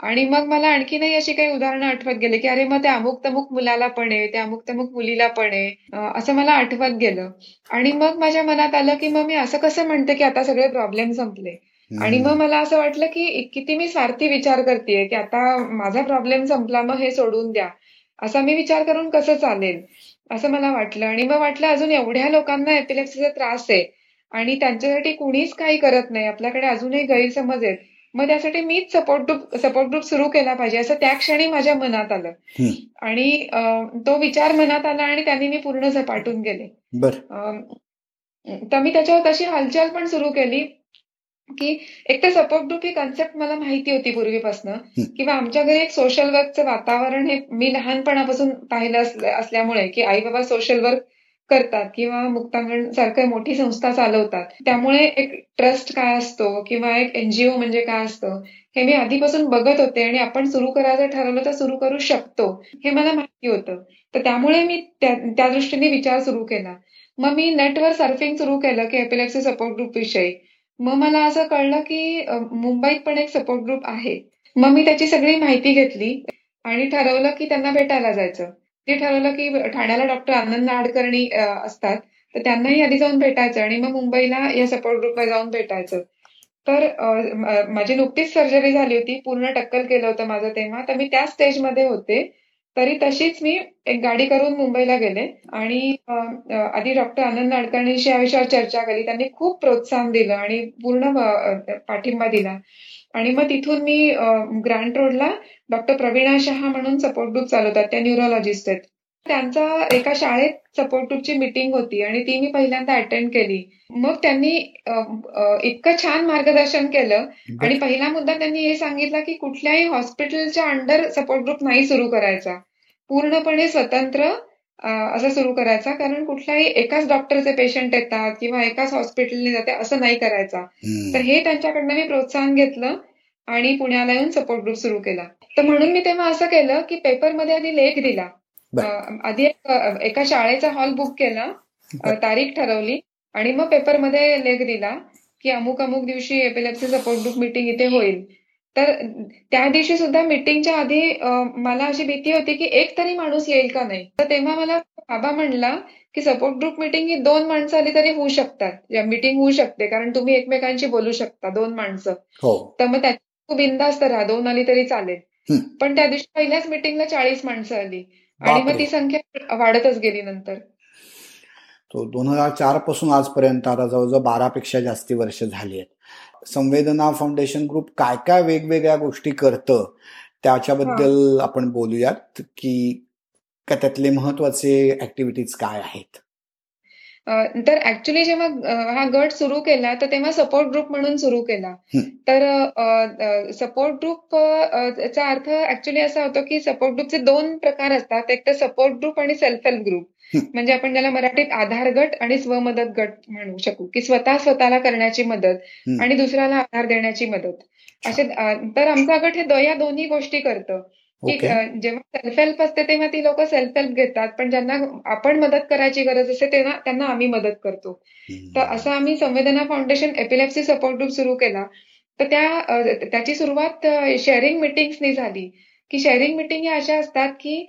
आणि मग मला आणखीनही अशी काही उदाहरणं आठवत गेले की अरे मग त्या अमुक तमुक मुलाला पण आहे त्या अमुक तमुक मुलीला पण आहे असं मला आठवत गेलं. आणि मग माझ्या मनात आलं की मग मी असं कसं म्हणते की आता सगळे प्रॉब्लेम संपले. आणि मग मला असं वाटलं की किती मी स्वार्थी विचार करतेय की आता माझा प्रॉब्लेम संपला मग हे सोडून द्या. असा मी विचार करून कसं चालेल? असं मला वाटलं. आणि मग वाटलं अजून एवढ्या लोकांना एपिलेप्सीचा त्रास आहे आणि त्यांच्यासाठी कुणीच काही करत नाही. आपल्याकडे अजूनही गैरसमज आहेत. मग त्यासाठी मीच सपोर्ट ग्रुप सपोर्ट ग्रुप सुरू केला पाहिजे. असं त्या क्षणी माझ्या मनात आलं. आणि तो विचार मनात आला आणि त्यांनी मी पूर्ण झपाटून गेले. तर मी त्याच्यावर तशी हालचाल पण सुरू केली. की एक तर सपोर्ट ग्रुप ही कन्सेप्ट मला माहिती होती पूर्वीपासून. किंवा आमच्या घरी एक सोशल वर्कचं वातावरण हे मी लहानपणापासून पाहिलं असल्या- असल्यामुळे की आई बाबा सोशल वर्क करतात किंवा मुक्तांगण सारखं मोठी संस्था चालवतात. त्यामुळे एक ट्रस्ट काय असतो किंवा एक एनजीओ म्हणजे काय असतं हे मी आधीपासून बघत होते आणि आपण सुरू करायचं ठरवलं तर सुरू करू शकतो हे मला माहिती होतं. तर त्यामुळे मी त्या दृष्टीने विचार सुरू केला. मग मी नेटवर सर्फिंग सुरू केलं की एपिलेक्सी सपोर्ट ग्रुप विषयी. मग मला असं कळलं की मुंबईत पण एक सपोर्ट ग्रुप आहे. मग मी त्याची सगळी माहिती घेतली आणि ठरवलं की त्यांना भेटायला जायचं. ते ठरवलं की ठाण्याला डॉक्टर आनंद नाडकर्णी असतात तर त्यांनाही आधी जाऊन भेटायचं आणि मग मुंबईला या सपोर्ट ग्रुपला जाऊन भेटायचं. तर माझी नुकतीच सर्जरी झाली होती पूर्ण टक्कल केलं होतं माझं तेव्हा तर मी त्या स्टेजमध्ये होते. तरी तशीच मी एक गाडी करून मुंबईला गेले. आणि आधी डॉक्टर आनंद नाडकर्णीशी या विषयावर चर्चा केली. त्यांनी खूप प्रोत्साहन दिलं आणि पूर्ण पाठिंबा दिला. आणि मग तिथून मी ग्रँड रोडला डॉक्टर प्रवीणा शहा म्हणून सपोर्ट ग्रुप चालवतात. त्या न्यूरोलॉजिस्ट आहेत. त्यांचा एका शाळेत सपोर्ट ग्रुपची मीटिंग होती आणि ती मी पहिल्यांदा अटेंड केली. मग त्यांनी इतकं छान मार्गदर्शन केलं आणि पहिला मुद्दा त्यांनी हे सांगितला की कुठल्याही हॉस्पिटलच्या अंडर सपोर्ट ग्रुप नाही सुरू करायचा. पूर्णपणे स्वतंत्र असं सुरू करायचा. कारण कुठल्याही एकाच डॉक्टरचे पेशंट येतात किंवा एकाच हॉस्पिटलने जाते असं नाही करायचा. तर हे त्यांच्याकडनं मी प्रोत्साहन घेतलं आणि पुण्याला येऊन सपोर्ट ग्रुप सुरू केला. तर म्हणून मी तेव्हा असं केलं की पेपरमध्ये आधी लेख दिला. आधी एक, शाळेचा हॉल बुक केला. तारीख ठरवली. आणि मग पेपरमध्ये लेख दिला की अमुक अमुक दिवशी एपिलेप्सी सपोर्ट ग्रुप मीटिंग इथे होईल. तर त्या दिवशी सुद्धा मीटिंगच्या आधी मला अशी भीती होती की एक तरी माणूस येईल का नाही? तर तेव्हा मला बाबा म्हणला की सपोर्ट ग्रुप मीटिंग ही दोन माणसं आली तरी होऊ शकतात. मीटिंग होऊ शकते. कारण तुम्ही एकमेकांशी बोलू शकता दोन माणसं. हो. तर मग त्यात तू बिंदास्त राहा. दोन आली तरी चालेल. पण त्या दिवशी पहिल्याच मीटिंगला चाळीस माणसं आली. आणि मग. ती संख्या वाढतच गेली नंतर. तो दोन हजार चारपासून आजपर्यंत आता जवळजवळ बारापेक्षा जास्ती वर्ष झाली आहेत. संवेदना फाउंडेशन ग्रुप काय काय वेगवेगळ्या गोष्टी करतं त्याच्याबद्दल आपण बोलूयात की का त्यातले महत्त्वाचे ऍक्टिव्हिटीज काय आहेत? तर ऍक्च्युली जेव्हा हा गट सुरू केला तर तेव्हा सपोर्ट ग्रुप म्हणून सुरू केला. तर सपोर्ट ग्रुप चा अर्थ ऍक्च्युली असा होतो की सपोर्ट ग्रुपचे दोन प्रकार असतात एक तर सपोर्ट ग्रुप आणि सेल्फ हेल्प ग्रुप. म्हणजे आपण त्याला मराठीत आधार गट आणि स्वमदत गट म्हणू शकू की स्वतः स्वतःला करण्याची मदत. आणि दुसऱ्याला आधार देण्याची मदत असे तर आमचा गट हे या दोन्ही गोष्टी करतं की जेव्हा सेल्फ हेल्प असते तेव्हा ती लोक सेल्फ हेल्प घेतात. पण ज्यांना आपण मदत करायची गरज असते तेव्हा त्यांना आम्ही मदत करतो. तर असं आम्ही संवेदना फाउंडेशन एपिलेप्सी सपोर्ट ग्रुप सुरू केला. तर त्या त्याची सुरुवात शेअरिंग मिटिंग्सनी झाली. की शेअरिंग मिटिंग या अशा असतात की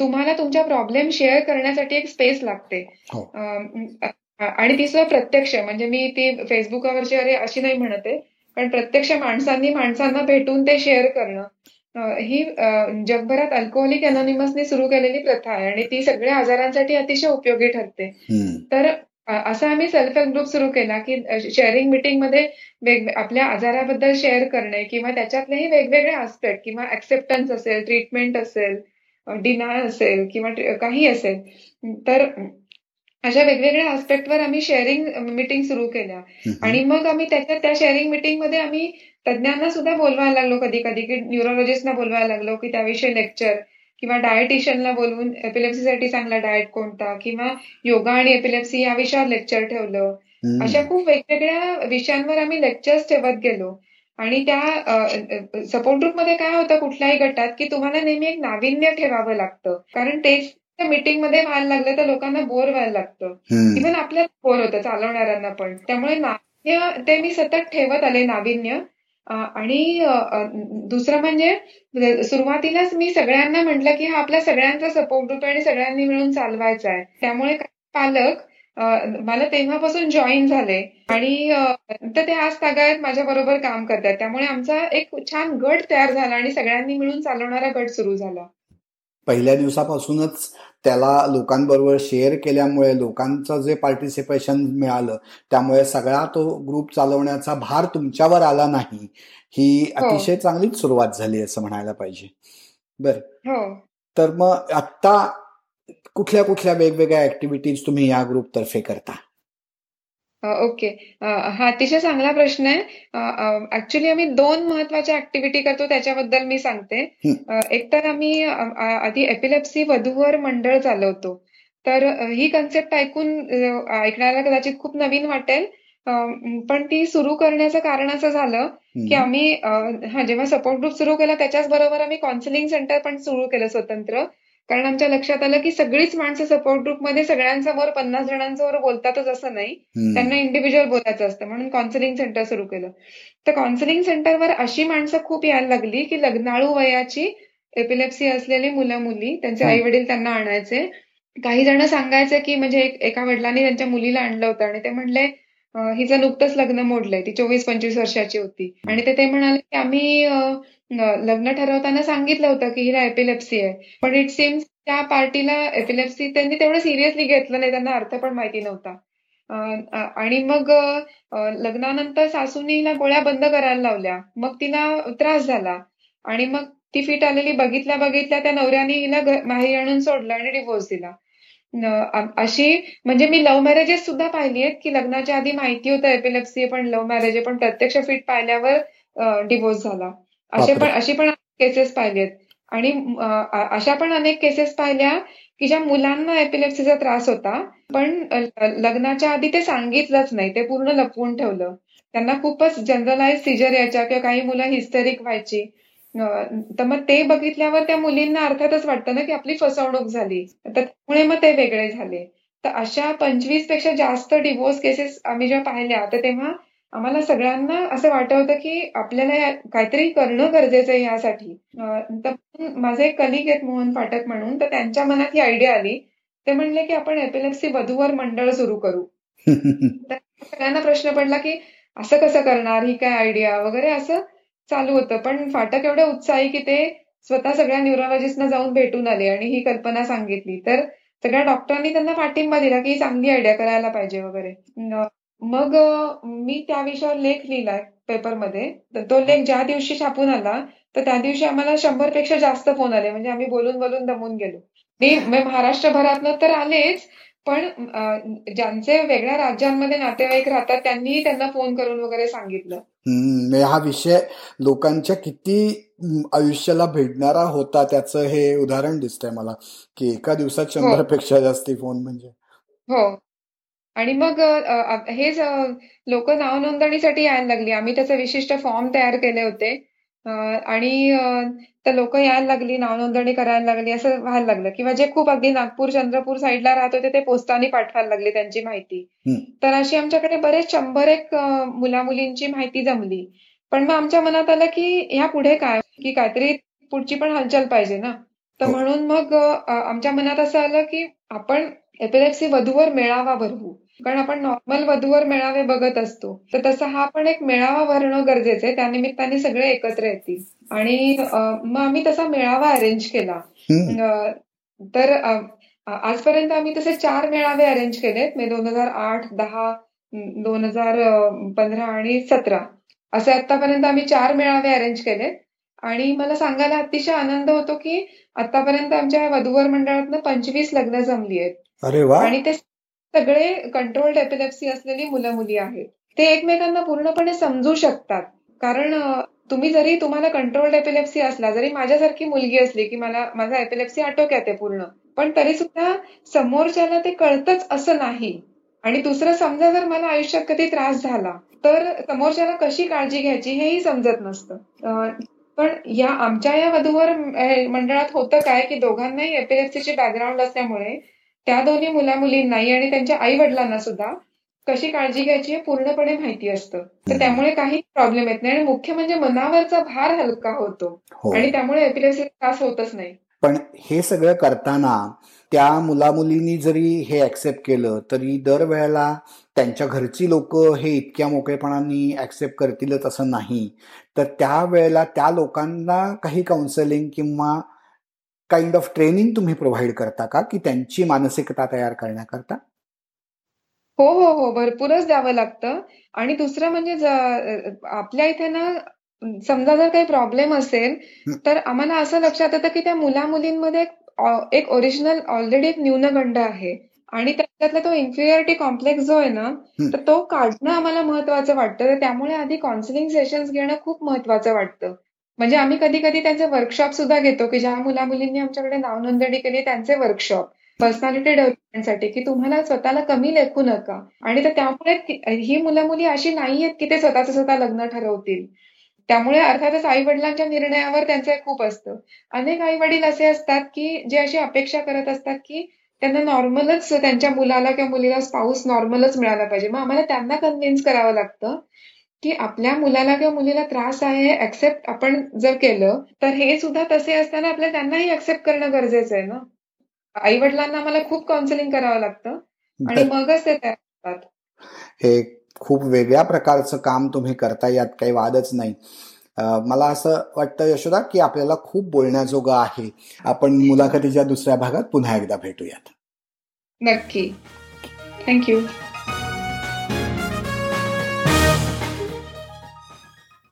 तुम्हाला तुमच्या प्रॉब्लेम शेअर करण्यासाठी एक स्पेस लागते. हो. आणि ती सुद्धा प्रत्यक्ष. म्हणजे मी ती फेसबुकावरची अरे अशी नाही म्हणत पण प्रत्यक्ष माणसांनी माणसांना भेटून ते शेअर करणं. ही जगभरात अल्कोहोलिक अनॉनिमसने सुरू केलेली प्रथा आहे आणि ती सगळ्या आजारांसाठी अतिशय उपयोगी ठरते. तर असा आम्ही सेल्फ हेल्प ग्रुप सुरू केला की शेअरिंग मिटिंगमध्ये आपल्या आजाराबद्दल शेअर करणे किंवा त्याच्यातलेही वेगवेगळे आस्पेक्ट किंवा ऍक्सेप्टन्स असेल ट्रीटमेंट असेल डिनाय असेल किंवा काही असेल तर अशा वेगवेगळ्या आस्पेक्टवर आम्ही शेअरिंग मिटिंग सुरू केल्या. आणि मग आम्ही त्याच्या त्या शेअरिंग मिटिंगमध्ये आम्ही तज्ज्ञांना सुद्धा बोलवायला लागलो कधी कधी की न्यूरोलॉजिस्टना बोलवायला लागलो की त्याविषयी लेक्चर किंवा डायटिशियनला बोलवून एपिलेप्सीसाठी चांगला डाएट कोणता किंवा योगा आणि एपिलेप्सी या विषयावर लेक्चर ठेवलं. अशा खूप वेगवेगळ्या विषयांवर आम्ही लेक्चर्स ठेवत गेलो. आणि त्या सपोर्ट ग्रुपमध्ये काय होतं कुठल्याही गटात की तुम्हाला नेहमी एक नाविन्य ठेवावं लागतं. कारण तेच मीटिंगमध्ये व्हायला लागलं तर लोकांना बोर व्हायला लागतं. इव्हन आपल्याला बोर होतं चालवणाऱ्यांना पण. त्यामुळे नाविन्य ते मी सतत ठेवत आले नाविन्य. आणि दुसरं म्हणजे सुरुवातीलाच मी सगळ्यांना म्हटलं की हा आपल्या सगळ्यांचा सपोर्ट ग्रुप आणि सगळ्यांनी मिळून चालवायचा आहे. त्यामुळे पालक मला तेव्हापासून जॉईन झाले. आणि तर ते आज तागायत माझ्या बरोबर काम करतात. त्यामुळे आमचा एक छान गट तयार झाला आणि सगळ्यांनी मिळून चालवणारा गट सुरू झाला. पहिल्या दिवसापासूनच त्याला लोकांबरोबर शेअर केल्यामुळे लोकांचं जे पार्टिसिपेशन मिळालं त्यामुळे सगळा तो ग्रुप चालवण्याचा भार तुमच्यावर आला नाही ही हो. अतिशय चांगलीच सुरुवात झाली असं म्हणायला पाहिजे. बर. हो. तर मग आत्ता कुठल्या कुठल्या वेगवेगळ्या ऍक्टिव्हिटीज तुम्ही या ग्रुप तर्फे करता? ओके. हा अतिशय चांगला प्रश्न आहे. ऍक्च्युली आम्ही दोन महत्त्वाच्या ऍक्टिव्हिटी करतो त्याच्याबद्दल मी सांगते. एक तर आम्ही आधी एपिलेप्सी वधूवर मंडळ चालवतो. तर ही कन्सेप्ट ऐकून अ, ऐकण्याला कदाचित खूप नवीन वाटेल. पण ती सुरू करण्याचं कारण असं झालं की. आम्ही हा जेव्हा सपोर्ट ग्रुप सुरू केला त्याच्याच बरोबर आम्ही काउन्सिलिंग सेंटर पण सुरू केलं स्वतंत्र. कारण आमच्या लक्षात आलं की सगळीच माणसं सपोर्ट ग्रुपमध्ये सगळ्यांसमोर पन्नास जणांसमोर बोलतातच असं नाही. त्यांना इंडिव्हिज्युअल बोलायचं असतं. म्हणून काउन्सिलिंग सेंटर सुरू केलं. तर काउन्सिलिंग सेंटरवर अशी माणसं खूप यायला लागली की लग्नाळू वयाची एपिलेप्सी असलेली मुलं मुली त्यांचे आई वडील त्यांना आणायचे. काही जण सांगायचे की म्हणजे एका वडिलांनी त्यांच्या मुलीला आणलं होतं आणि ते म्हणले हिचं नुकतंच लग्न मोडलंय. ती चोवीस पंचवीस वर्षाची होती. आणि ते ते म्हणाले की आम्ही लग्न ठरवताना सांगितलं होतं की हिला एपिलेप्सी आहे. पण इट सीम्स त्या पार्टीला एपिलेप्सी त्यांनी तेवढं सिरियसली घेतलं नाही त्यांना अर्थ पण माहिती नव्हता. आणि मग लग्नानंतर सासूनी हिला गोळ्या बंद करायला लावल्या. मग तिला त्रास झाला. आणि मग ती फिट आलेली बघितल्या बघितल्या त्या नवऱ्याने हिला माहेरी आणून सोडलं आणि डिवोर्स दिला. अशी म्हणजे मी लव्ह मॅरेजेस सुद्धा पाहिली आहेत की लग्नाच्या आधी माहिती होतं एपिलेप्सी पण लव्ह मॅरेज पण प्रत्यक्ष फिट पाहिल्यावर डिवोर्स झाला. असे पण अशी पण केसेस पाहिली आहेत आणि अशा पण अनेक केसेस पाहिल्या की ज्या मुलांना एपिलेप्सीचा त्रास होता पण लग्नाच्या आधी ते सांगितलंच नाही. ते पूर्ण लपवून ठेवलं. त्यांना खूपच जनरलाइज सिजर यायच्या किंवा काही मुलं हिस्टेरिक व्हायची. तर मग ते बघितल्यावर त्या मुलींना अर्थातच वाटतं ना की आपली फसवणूक झाली. तर त्यामुळे मग ते वेगळे झाले. तर अशा पंचवीसपेक्षा जास्त डिवोर्स केसेस आम्ही जेव्हा पाहिल्या तर तेव्हा आम्हाला सगळ्यांना असं वाटत होतं की आपल्याला काहीतरी करणं गरजेचं आहे यासाठी. तर माझे एक कलिग आहेत मोहन फाटक म्हणून तर त्यांच्या मनात ही आयडिया आली. ते म्हणले की आपण एपिलेप्सी वधूवर मंडळ सुरू करू. *laughs* तर सगळ्यांना प्रश्न पडला की असं कसं करणार? ही काय आयडिया वगैरे असं चालू होतं. पण फाटक एवढे उत्साही की ते स्वतः सगळ्या न्यूरोलॉजिस्टना जाऊन भेटून आले आणि ही कल्पना सांगितली. तर सगळ्या डॉक्टरांनी त्यांना पाठिंबा दिला की ही चांगली आयडिया करायला पाहिजे वगैरे. मग मी त्या विषयावर लेख लिहिलाय पेपरमध्ये. तर तो लेख ज्या दिवशी छापून आला तर त्या दिवशी आम्हाला शंभरपेक्षा जास्त फोन आले. म्हणजे आम्ही बोलून बोलून दमून गेलो. मी महाराष्ट्रभरातनं तर आलेच पण ज्यांचे वेगळ्या राज्यांमध्ये नातेवाईक राहतात त्यांनी त्यांना फोन करून वगैरे सांगितलं. हा विषय लोकांच्या किती आयुष्याला भेटणारा होता त्याचं हे उदाहरण दिसतंय मला की एका दिवसात हो. शंभरपेक्षा जास्ती फोन म्हणजे. हो. आणि मग हेच लोक नाव नोंदणीसाठी यायला लागली. आम्ही त्याचे विशिष्ट फॉर्म तयार केले होते. आणि तर लोक यायला लागली नाव नोंदणी करायला लागली असं व्हायला लागलं. किंवा जे खूप अगदी नागपूर चंद्रपूर साईडला राहत होते ते पोस्टाने पाठवायला लागले त्यांची माहिती. तर अशी आमच्याकडे बरेच शंभर एक मुला मुलींची माहिती जमली. पण मग आमच्या मनात आलं की ह्या पुढे काय? की काहीतरी पुढची पण हालचाल पाहिजे ना? तर हो. म्हणून मग आमच्या मनात असं आलं की आपण एपिलेप्सी वधूवर मेळावा भरवू. कारण आपण नॉर्मल वधूवर मेळावे बघत असतो. तर तसा हा पण एक मेळावा भरणं गरजेचं आहे. त्यानिमित्ताने सगळे एकत्र येतील. आणि मग आम्ही तसा मेळावा अरेंज केला. तर आजपर्यंत आम्ही तसे चार मेळावे अरेंज केलेत. मे दोन हजार आठ दहा दोन हजार पंधरा आणि सतरा. असे आतापर्यंत आम्ही चार मेळावे अरेंज केलेत. आणि मला सांगायला अतिशय आनंद होतो की आतापर्यंत आमच्या वधूवर मंडळातनं पंचवीस लग्न जमली आहेत. आणि ते सगळे कंट्रोल्ड एपिलेप्सी असलेली मुलं मुली आहेत. ते एकमेकांना पूर्णपणे समजू शकतात. कारण तुम्ही जरी तुम्हाला कंट्रोल्ड एपिलेप्सी असला जरी माझ्यासारखी मुलगी असली की मला माझा एपिलेप्सी आटोक्यात आहे पूर्ण पण तरी सुद्धा समोरच्याला ते कळतच असं नाही. आणि दुसरं समजा जर मला आयुष्यात कधी त्रास झाला तर समोरच्याला कशी काळजी घ्यायची हेही समजत नसतं. पण या आमच्या या वधूवर मंडळात होतं काय की दोघांनाही एपिलेप्सीची बॅकग्राऊंड असल्यामुळे त्या दोन्ही मुला मुलींनाही आणि त्यांच्या आई वडिलांना सुद्धा कशी काळजी घ्यायची हे पूर्णपणे माहिती असतं. तर त्यामुळे काही प्रॉब्लेम येत नाही आणि मुख्य म्हणजे मनावरचा भार हलका होतो. हो. आणि त्यामुळे एपिलेप्सी त्रास होतच नाही. पण हे सगळं करताना त्या मुलामुलींनी जरी हे ऍक्सेप्ट केलं तरी दरवेळेला त्यांच्या घरची लोक हे इतक्या मोकळेपणाने ऍक्सेप्ट करतीलच असं नाही. तर त्या वेळेला त्या लोकांना काही काउन्सिलिंग किंवा काइंड ऑफ ट्रेनिंग तुम्ही प्रोव्हाइड करता का? की त्यांची मानसिकता तयार करण्याकरता? हो हो हो. भरपूरच द्यावं लागतं. आणि दुसरं म्हणजे आपल्या इथे ना समजा जर काही प्रॉब्लेम असेल तर आम्हाला असं लक्षात येतं की त्या मुला मुलींमध्ये एक ओरिजिनल ऑलरेडी एक न्यूनगंड आहे. आणि त्याच्यातला तो इन्फिरियरिटी कॉम्प्लेक्स जो आहे ना तर तो काढणं आम्हाला महत्वाचं वाटतं. तर त्यामुळे आधी काउन्सिलिंग सेशन्स घेणं खूप महत्वाचं वाटतं. म्हणजे आम्ही कधी कधी त्यांचे वर्कशॉप सुद्धा घेतो की ज्या मुला मुलींनी आमच्याकडे नाव नोंदणी केली त्यांचे वर्कशॉप पर्सनॅलिटी डेव्हलपमेंटसाठी की तुम्हाला स्वतःला कमी लेखू नका. आणि तर त्यामुळे ही मुलं मुली अशी नाहीयेत की ते स्वतःच स्वतः लग्न ठरवतील. त्यामुळे अर्थातच आई वडिलांच्या निर्णयावर त्यांचं खूप असतं. अनेक आई वडील असे असतात की जे अशी अपेक्षा करत असतात की त्यांना नॉर्मलच त्यांच्या मुलाला किंवा मुलीला स्पाऊस नॉर्मलच मिळाला पाहिजे. मग आम्हाला त्यांना कन्व्हिन्स करावं लागतं. की आपल्या मुलाला किंवा मुलीला त्रास आहे हे ऍक्सेप्ट आपण जर केलं तर हे सुद्धा तसे असताना आपल्याला त्यांनाही ऍक्सेप्ट करणं गरजेचं आहे ना? आई वडिलांना मला खूप काउन्सिलिंग करावं लागतं आणि मगच ते तयार हे खूप वेगळ्या प्रकारचं काम तुम्ही करता यात काही वादच नाही. मला असं वाटतं यशोदा की आपल्याला खूप बोलण्याजोगं आहे. आपण मुलाखतीच्या दुसऱ्या भागात पुन्हा एकदा भेटूयात. नक्की. थँक्यू